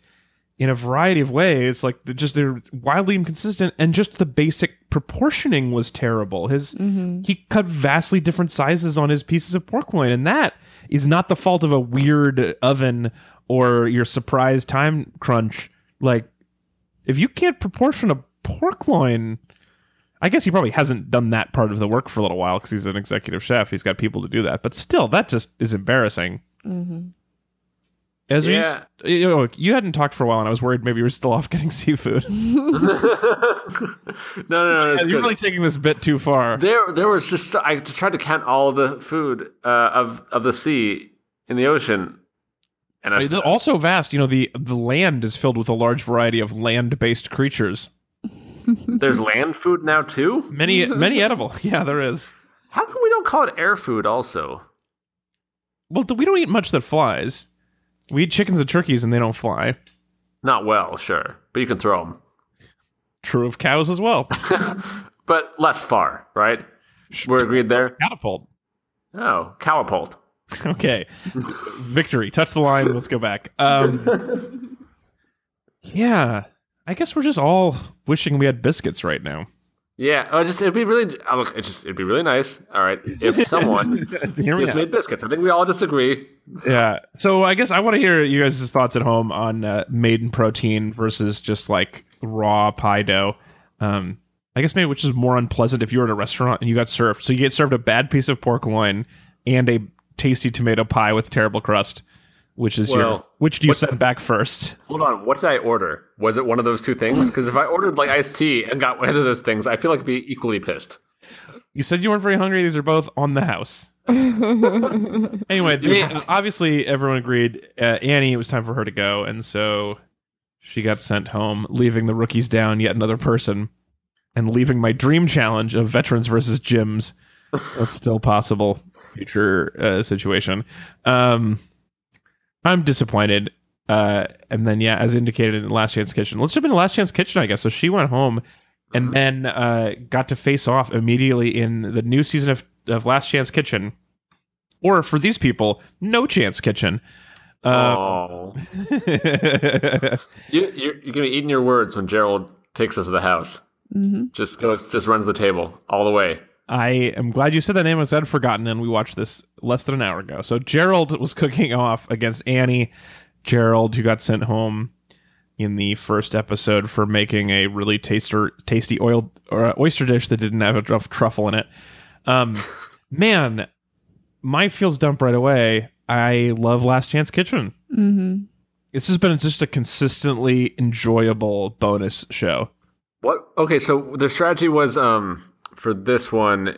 in a variety of ways. Like they're just they're wildly inconsistent, and just the basic proportioning was terrible. His hmm he cut vastly different sizes on his pieces of pork loin, and that is not the fault of a weird oven or your surprise time crunch. Like if you can't proportion a pork loin. I guess he probably hasn't done that part of the work for a little while because he's an executive chef. He's got people to do that, but still, that just is embarrassing. hmm Ezra, you Yeah. just- you, know, you hadn't talked for a while, and I was worried maybe you were still off getting seafood. no, no, no, it's You're really taking this bit too far. There, there was just I just tried to count all the food uh, of of the sea in the ocean, and I, I mean, also vast. You know, the the land is filled with a large variety of land-based creatures. there's land food now too. Many, many edible. Yeah, there is. How come we don't call it air food? Also, Well, we don't eat much that flies. We eat chickens and turkeys, and they don't fly. not well, sure, but you can throw them, True of cows as well. but less far, right? We're agreed there. Catapult. Oh, cowapult. Okay. Victory. Touch the line. Let's go back. Um, yeah. I guess we're just all wishing we had biscuits right now. Yeah, oh, just it'd be really oh, look. It just it'd be really nice. All right, if someone just made biscuits, I think we all just agree. Yeah. So I guess I want to hear you guys' thoughts at home on uh, maiden protein versus just like raw pie dough. Um, I guess maybe which is more unpleasant if you were at a restaurant and you got served. So you get served a bad piece of pork loin and a tasty tomato pie with terrible crust. Which is your which do you send back first? Hold on, what did I order? Was it one of those two things? Because if I ordered like iced tea and got one of those things, I feel like I'd be equally pissed. You said you weren't very hungry. These are both on the house. Anyway, they, obviously everyone agreed. Uh, Annie, it was time for her to go, and so she got sent home, leaving the rookies down yet another person, and leaving my dream challenge of veterans versus gyms. That's still possible future uh, situation. Um, I'm disappointed. Uh, and then yeah, as indicated in Last Chance Kitchen, let's jump into Last Chance Kitchen, I guess. So she went home and then uh, got to face off immediately in the new season of, of Last Chance Kitchen, or for these people, No Chance Kitchen. Uh, oh, you, you're, you're gonna be eating your words when Gerald takes us to the house. hmm Just goes, just runs the table all the way. I am glad you said that name. as I'd forgotten, and we watched this less than an hour ago. So Gerald was cooking off against Annie. Gerald, who got sent home in the first episode for making a really taster, tasty oil or uh, oyster dish that didn't have enough truffle in it. Um, man, my feels dump right away. I love Last Chance Kitchen. hmm This has been just a consistently enjoyable bonus show. What? Okay, so the strategy was um for this one,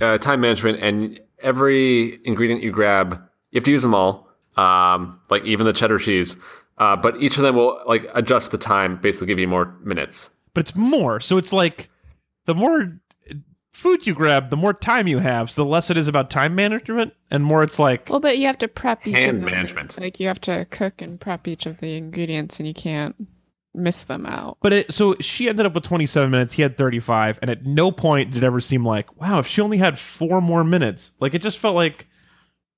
uh, time management, and every ingredient you grab, you have to use them all. Um, like even the cheddar cheese, uh, but each of them will like adjust the time, basically give you more minutes. but it's more. So it's like the more food you grab, the more time you have. So the less it is about time management, and more it's like Well, but you have to prep each Hand of those. management. Like you have to cook and prep each of the ingredients, and you can't miss them out. But it so she ended up with 27 minutes. He had 35, and at no point did it ever seem like, wow, if she only had four more minutes. Like it just felt like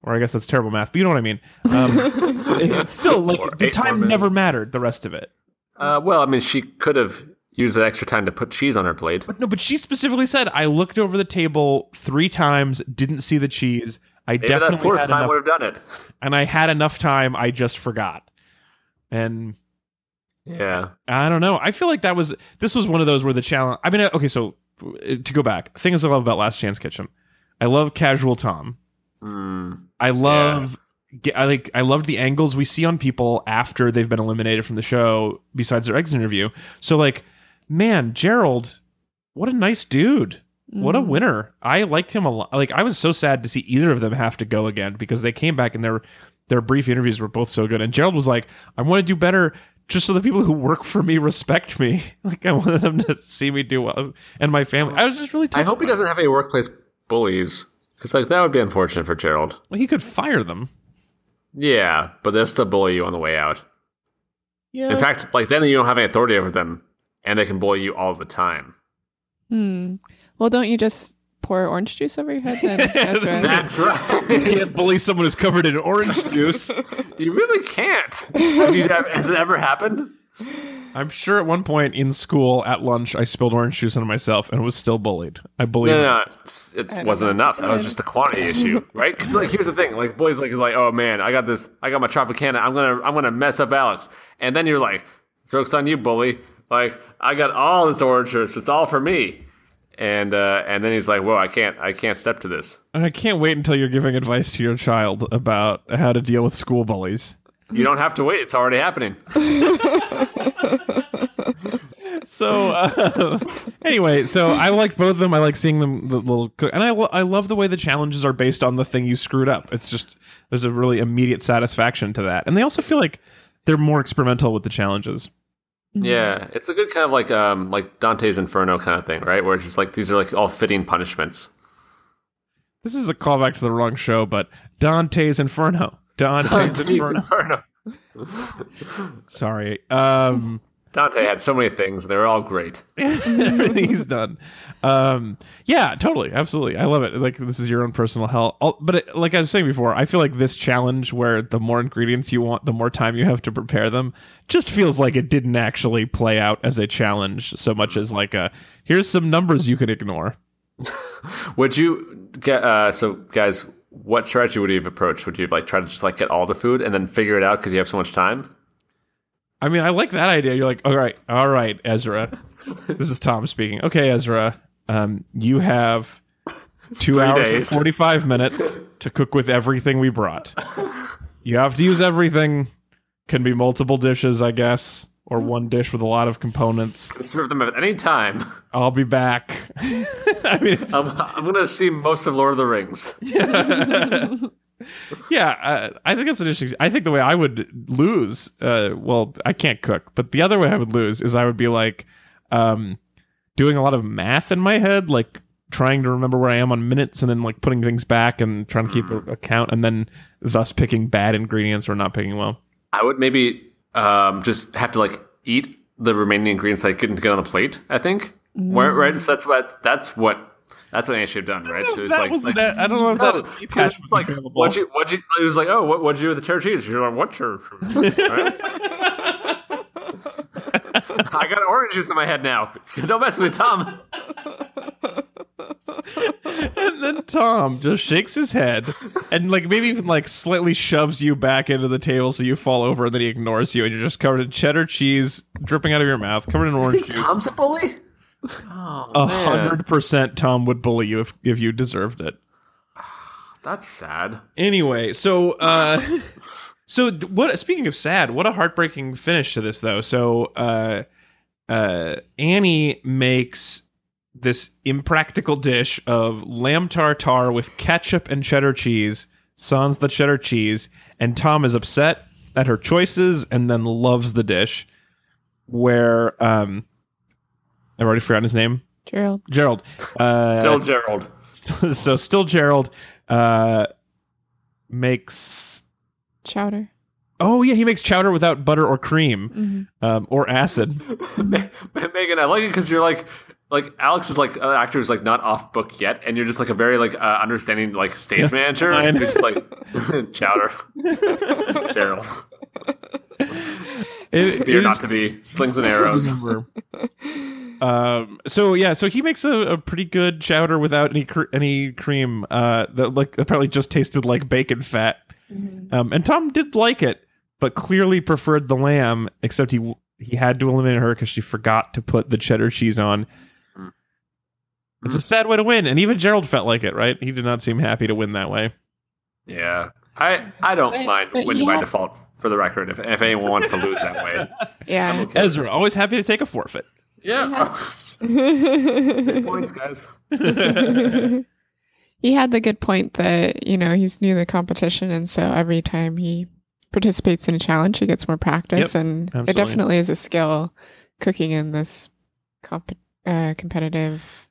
or I guess that's terrible math, but you know what I mean. Um, it's still like Or the time never mattered. The rest of it. Uh, well, I mean, she could have used that extra time to put cheese on her plate. But No, but she specifically said I looked over the table three times, didn't see the cheese. I Maybe definitely that fourth had time enough, would have done it. and I had enough time. I just forgot, and Yeah. I don't know. I feel like that was this was one of those where the challenge. I mean, uh, okay, so uh, to go back, things I love about Last Chance Kitchen, I love Casual Tom. Mm. I love. ge- I like. I loved the angles we see on people after they've been eliminated from the show. Besides their exit interview, so like, man, Gerald, what a nice dude. What a Mm. winner! I liked him a lot. Like I was so sad to see either of them have to go again because they came back and their their brief interviews were both so good. And Gerald was like, "I want to do better, just so the people who work for me respect me. Like I wanted them to see me do well, and my family." I was just really. I hope he doesn't have any workplace bullies, because like that would be unfortunate for Gerald. Well, he could fire them. Yeah, but they'll still bully you on the way out. Yeah. In fact, like then you don't have any authority over them, and they can bully you all the time. Hmm. Well, don't you just pour orange juice over your head then? Ezra? That's right. you can't bully someone who's covered in orange juice. you really can't. Have you, has it ever happened? I'm sure at one point in school at lunch I spilled orange juice on myself and was still bullied. I believe. No, no, no. It I wasn't enough. That was just a quantity issue, right? Because like here's the thing, like boys like like oh man, I got this, I got my Tropicana. I'm gonna I'm gonna mess up Alex, and then you're like, jokes on you, bully. Like I got all this orange juice. It's all for me. And uh, and then he's like, whoa, I can't I can't step to this. And I can't wait until you're giving advice to your child about how to deal with school bullies. You don't have to wait. It's already happening. So uh, anyway, so I like both of them. I like seeing them the little, and I lo- I love the way the challenges are based on the thing you screwed up. It's just there's a really immediate satisfaction to that, and they also feel like they're more experimental with the challenges. Yeah, it's a good kind of like um like Dante's Inferno kind of thing, right? Where it's just like these are like all fitting punishments. This is a callback to the wrong show, but Dante's Inferno. Dante's, Dante's Inferno. Inferno. Sorry. Um, Dante had so many things; They're all great. everything he's done. Um, yeah, totally, absolutely. I love it. Like this is your own personal hell. I'll- But it, like I was saying before, I feel like this challenge, where the more ingredients you want, the more time you have to prepare them, just feels like it didn't actually play out as a challenge so much as like a here's some numbers you can ignore. Would you get uh, so guys? What strategy would you have approached? Would you like try to just like get all the food and then figure it out because you have so much time? I mean, I like that idea. You're like, all right, all right, Ezra. this is Tom speaking. Okay, Ezra, um, you have two hours days. and 45 minutes to cook with everything we brought. You have to use everything. Can be multiple dishes, I guess, or one dish with a lot of components. Serve them at any time. I'll be back. I mean, I'm, I'm gonna see most of Lord of the Rings. yeah, uh, I think that's an interesting. I think the way I would lose, uh, well, I can't cook, but the other way I would lose is I would be like, um, doing a lot of math in my head, like trying to remember where I am on minutes, and then like putting things back and trying to keep a, a count, and then thus picking bad ingredients or not picking well. I would maybe um, just have to like eat the remaining ingredients I couldn't get on the plate. I think. Where, right. So that's what that's what that's what Annie should have done. Right. She was that like, was like, I don't know if No, that is because it's like what you what you it was like oh what what'd you do with the cheddar cheese you're like what cheddar cheese right? I got orange juice in my head now don't mess with Tom and then Tom just shakes his head and like maybe even like slightly shoves you back into the table so you fall over and then he ignores you and you're just covered in cheddar cheese dripping out of your mouth, covered in orange juice. Tom's a bully A hundred percent Tom would bully you if, if you deserved it. that's sad Anyway, so uh so what speaking of sad, what a heartbreaking finish to this though. So uh uh Annie makes this impractical dish of lamb tartare with ketchup and cheddar cheese, sans the cheddar cheese, and Tom is upset at her choices and then loves the dish. Where um I've already forgotten his name. Gerald. Gerald. Uh Still Gerald so still Gerald uh makes Chowder. oh yeah he makes chowder without butter or cream Mhm. um, or acid Ma- Megan I like it because you're like like Alex is like an actor who's like not off book yet, and you're just like a very like uh, understanding like stage manager. I and you're just like chowder, Gerald, It- be or it not is- to be, slings and arrows. Remember. um. So yeah. So he makes a, a pretty good chowder without any cr- any cream. Uh. That like apparently just tasted like bacon fat. Um. And Tom did like it, but clearly preferred the lamb. Except he he had to eliminate her because she forgot to put the cheddar cheese on. Mm. It's a sad way to win, and even Gerald felt like it. Right? He did not seem happy to win that way. Yeah, I I don't But- mind but winning you by have- default. For the record, if if anyone wants to lose that way, Yeah. Ezra always happy to take a forfeit. Yeah, Good points, guys. he had the good point that you know he's new to the competition, and so every time he participates in a challenge, he gets more practice, and absolutely. it definitely is a skill cooking in this comp- uh, competitive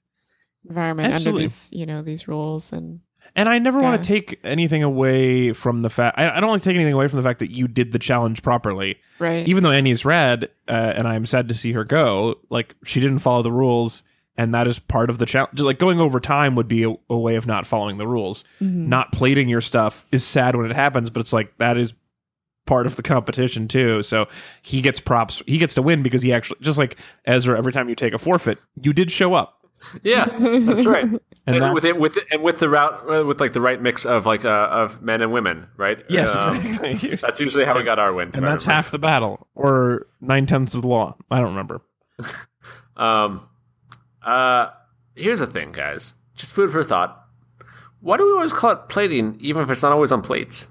environment Absolutely. under these you know these rules and And I never want to take anything away from the fact. I, I don't want to take anything away from the fact that you did the challenge properly. right. Even though Annie's rad, uh, and I'm sad to see her go. Like she didn't follow the rules, and that is part of the challenge. Like going over time would be a, a way of not following the rules. Mhm. Not plating your stuff is sad when it happens, but it's like that is part of the competition too. So he gets props. He gets to win because he actually just like Ezra. Every time you take a forfeit, you did show up, Yeah, that's right. and And, that's, with it, with it, and with the route uh, with like the right mix of like uh, of men and women, right? yes, Um, exactly. That's usually how we got our wins. and that's remember. half the battle, or nine tenths of the law. I don't remember. Um, uh, here's the thing, guys. Just food for thought. Why do we always call it plating, even if it's not always on plates?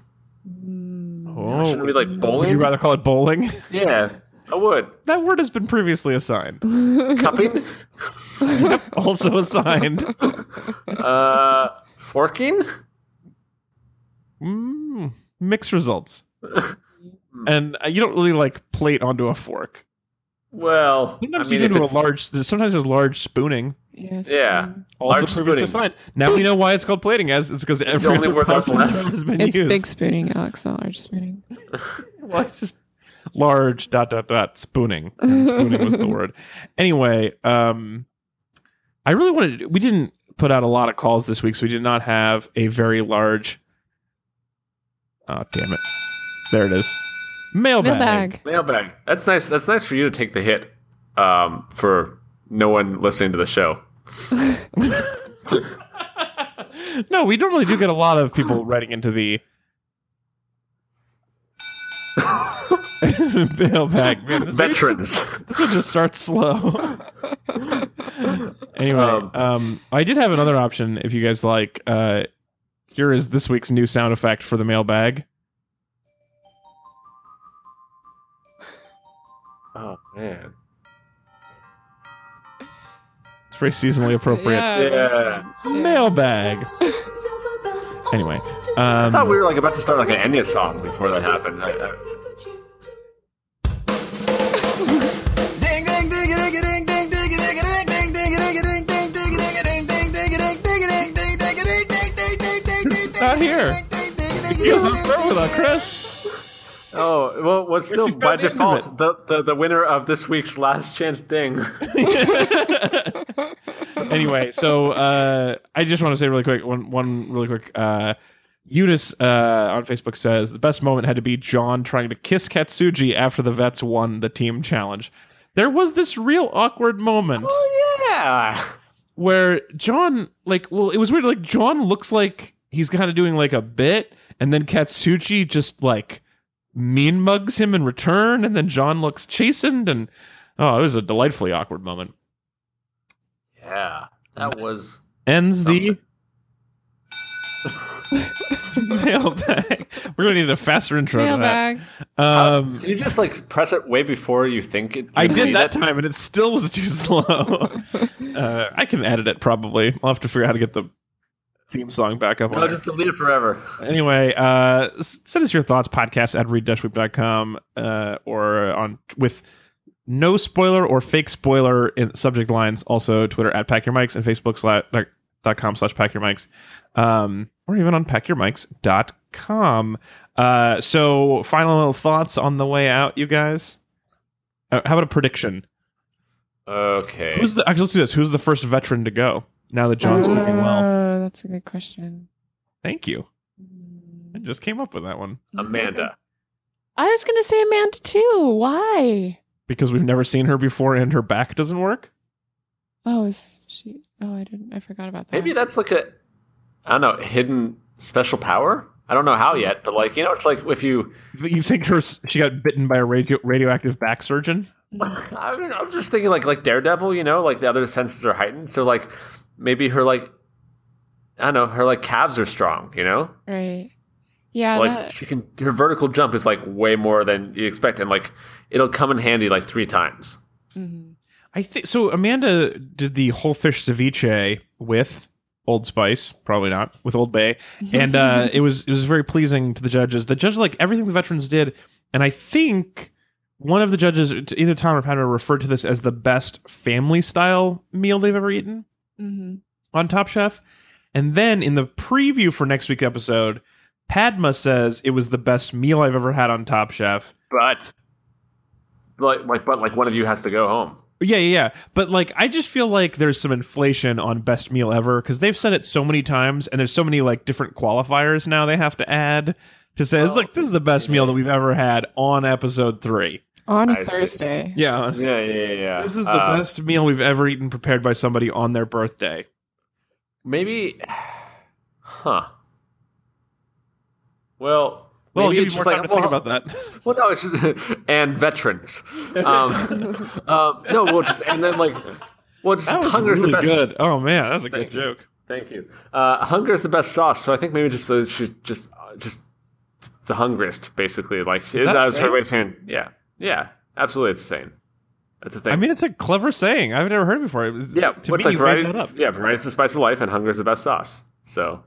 Oh, Shouldn't we like would bowling? you rather call it bowling? yeah, I would. that word has been previously assigned. Cupping, also assigned. uh, forking. Mm, mixed results. and uh, you don't really like plate onto a fork. Well, Sometimes I mean, you if do a large. Sometimes there's large spooning. Yes. Yeah. Also Large previously spooning. assigned. Now we know why it's called plating, as it's because every other word that's possible left. has been It's used. big spooning, Alex, not large spooning. Well, it's just large dot dot dot spooning. And spooning was the word. Anyway, um, I really wanted. We didn't put out a lot of calls this week, so we did not have a very large. Oh damn it! There it is. Mailbag. Mailbag. mailbag. That's nice. That's nice for you to take the hit. Um, for no one listening to the show. no, we normally do get a lot of people writing into the mailbag. Veterans. This one just starts slow. anyway, um, Um, I did have another option if you guys like. Uh, here is this week's new sound effect for the mailbag. oh man. It's very seasonally appropriate. Yeah. Mailbag. Anyway, I um, thought we were like about to start like an Enya song before that happened. I, I, he was on throw with us, Chris. oh well, what's still by found the end of default the, the the winner of this week's last chance ding. anyway, so uh, I just want to say really quick one one really quick. Uh, Eunice uh, on Facebook says the best moment had to be John trying to kiss Katsuji after the vets won the team challenge. There was this real awkward moment Oh yeah. where John, like, well, it was weird. Like John looks like he's kind of doing like a bit, and then Katsuji just like mean mugs him in return, and then John looks chastened, and oh, it was a delightfully awkward moment. Yeah. That was ends the mailbag. We're gonna need a faster intro Mailbag. to that. Um, Can you just like press it way before you think it? I did that it? time, and it still was too slow. uh, I can edit it probably. I'll have to figure out how to get the theme song back up. on No, there. just delete it forever. anyway, uh, send us your thoughts. Podcast at read-weep.com uh, or on with no spoiler or fake spoiler in subject lines. Also, Twitter at pack your mics and Facebook slash dot com slash pack your mics, um, or even on packyourmics.com. Uh, so, final thoughts on the way out, you guys. Uh, how about a prediction? Okay. Who's the? Actually, let's do this. Who's the first veteran to go? Now that John's looking well. That's a good question. Thank you. I just came up with that one Amanda. I was gonna say Amanda too. Why? because we've never seen her before, and her back doesn't work. Oh, is she? Oh, I didn't. I forgot about that. Maybe that's like a, I don't know, hidden special power. I don't know how yet, but like you know, it's like if you. You think her? She got bitten by a radio, radioactive back surgeon? I mean, I'm just thinking like like Daredevil, you know, like the other senses are heightened, so like maybe her like, I don't know, her like calves are strong, you know, right. Yeah. like that- she can her vertical jump is like way more than you expect, and like it'll come in handy like three times. mhm. I think so. Amanda did the whole fish ceviche with Old Spice, probably not with Old Bay, and uh, it was it was very pleasing to the judges. The judges like everything the veterans did, and I think one of the judges, either Tom or Padma, referred to this as the best family style meal they've ever eaten Mhm. on Top Chef. And then in the preview for next week's episode, Padma says it was the best meal I've ever had on Top Chef. But like like but like one of you has to go home. Yeah, yeah, yeah. But like, I just feel like there's some inflation on best meal ever because they've said it so many times, and there's so many like different qualifiers now they have to add to say, Oh, "Look, this is the best meal that we've ever had on episode three. On a I see. Thursday. Yeah, Yeah, yeah, yeah. yeah. this is the Uh, best meal we've ever eaten prepared by somebody on their birthday. Maybe, huh? Well. Well, maybe give it's you just like, to think about that. Well, no, it's just and veterans. Um, um, no, well, just and then like, well, just hunger is really the best. good. Oh man, that was a Thank good joke. Thank you. Uh, hunger is the best sauce, so I think maybe just the she's just uh, just the hungriest, basically. Like that that was her way of saying, yeah, yeah, absolutely, it's sane. That's the thing. I mean, it's a clever saying. I've never heard it before. It's- yeah, to what's me, like you variety? made that up. Yeah, variety is the spice of life, and hunger is the best sauce. So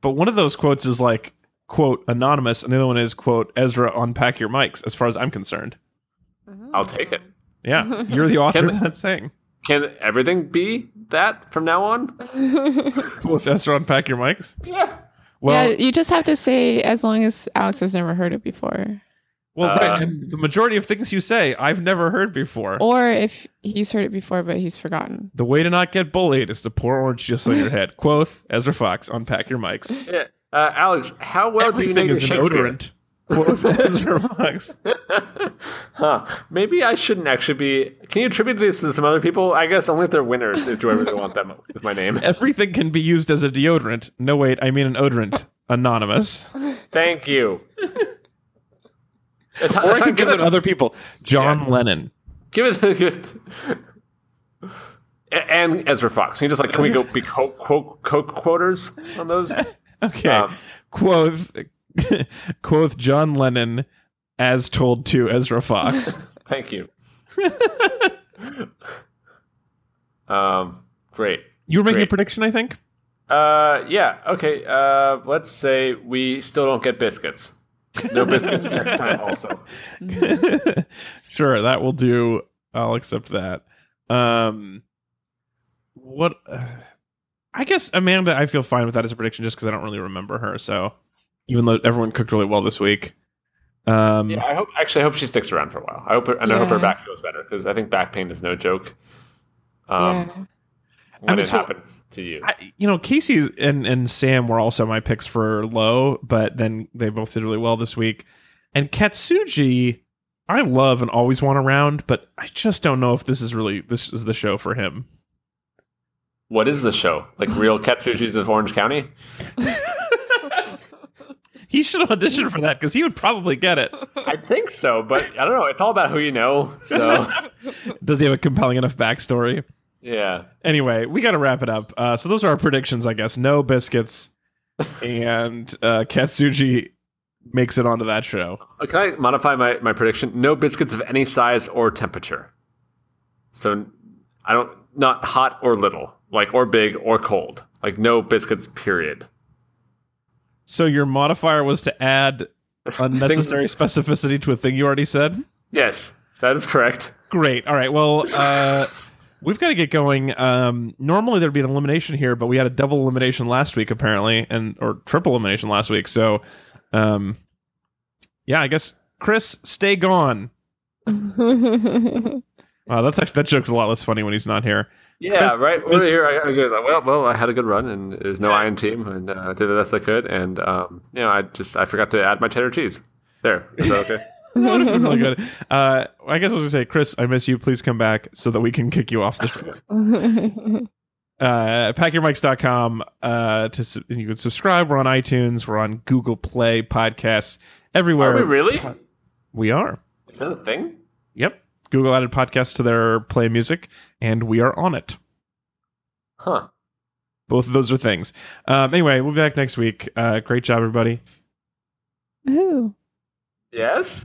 But one of those quotes is like quote anonymous, and the other one is quote Ezra unpack your mics. As far as I'm concerned, I'll take it. yeah, you're the author of that saying. Can everything be that from now on? With Ezra unpack your mics. Yeah. Well, yeah, you just have to say as long as Alex has never heard it before, well, Uh, right, and the majority of things you say, I've never heard before. or if he's heard it before but he's forgotten. The way to not get bullied is to pour orange juice on your head. Quoth Ezra Fox, unpack your mics. Yeah. Uh, Alex, how well Everything do you an know your Shakespeare? odorant. Quoth Ezra Fox. huh. Maybe I shouldn't actually be. Can you attribute this to some other people? I guess only if they're winners is do I really want them with my name. Everything can be used as a deodorant. No, wait, I mean an odorant. Anonymous. Thank you. It's, Or it's not- give it other people. John Lennon. Give it. Give it A- and Ezra Fox. Can you just like, can we go be quote, quote, quote quoters on those? Okay. Um, quoth, quoth John Lennon as told to Ezra Fox. Thank you. um, great. You were making Great. a prediction, I think? Uh, yeah. Okay. Uh, let's say we still don't get biscuits. No biscuits next time. Also, sure, that will do. I'll accept that. Um, what? Uh, I guess Amanda, I feel fine with that as a prediction, just because I don't really remember her. So, even though everyone cooked really well this week, um, yeah. I hope. Actually, I hope she sticks around for a while. I hope. Her, and I hope her back feels better because I think back pain is no joke. Um, yeah. When I mean, it so- happens to you. I, you know, Casey and and Sam were also my picks for low, but then they both did really well this week. And Katsuji, I love and always want around, but I just don't know if this is really this is the show for him. what is the show? Like real Katsujis of Orange County? He should audition for that because he would probably get it. I think so, but I don't know. It's all about who you know. So Does he have a compelling enough backstory? Yeah. Anyway, we got to wrap it up. Uh, so those are our predictions, I guess. No biscuits, and uh, Katsuji makes it onto that show. Uh, Can I modify my, my prediction? No biscuits of any size or temperature. So I don't not hot or little, like or big or cold. Like no biscuits, period. So your modifier was to add unnecessary specificity to a thing you already said. Yes, that is correct. Great. All right. Well, uh, we've got to get going. Um, normally there'd be an elimination here, but we had a double elimination last week, apparently, and or triple elimination last week. So, um, yeah, I guess Chris, stay gone. Wow, that's actually that joke's a lot less funny when he's not here. Yeah, Chris- right. Chris- Well, here I, I go like, well, well, I had a good run, and there's no iron team, and uh, did the best I could, and um, you know, I just I forgot to add my cheddar cheese. There, is that okay? That would have been really good. Uh, I guess I was gonna say, Chris, I miss you. Please come back so that we can kick you off the show. uh, packyourmics.com uh, to su- you can subscribe. We're on iTunes. We're on Google Play podcasts everywhere. Are we really? We are. Is that a thing? Yep. Google added podcasts to their Play Music, and we are on it. Huh. Both of those are things. Um, anyway, we'll be back next week. Uh, great job, everybody. Ooh. Yes.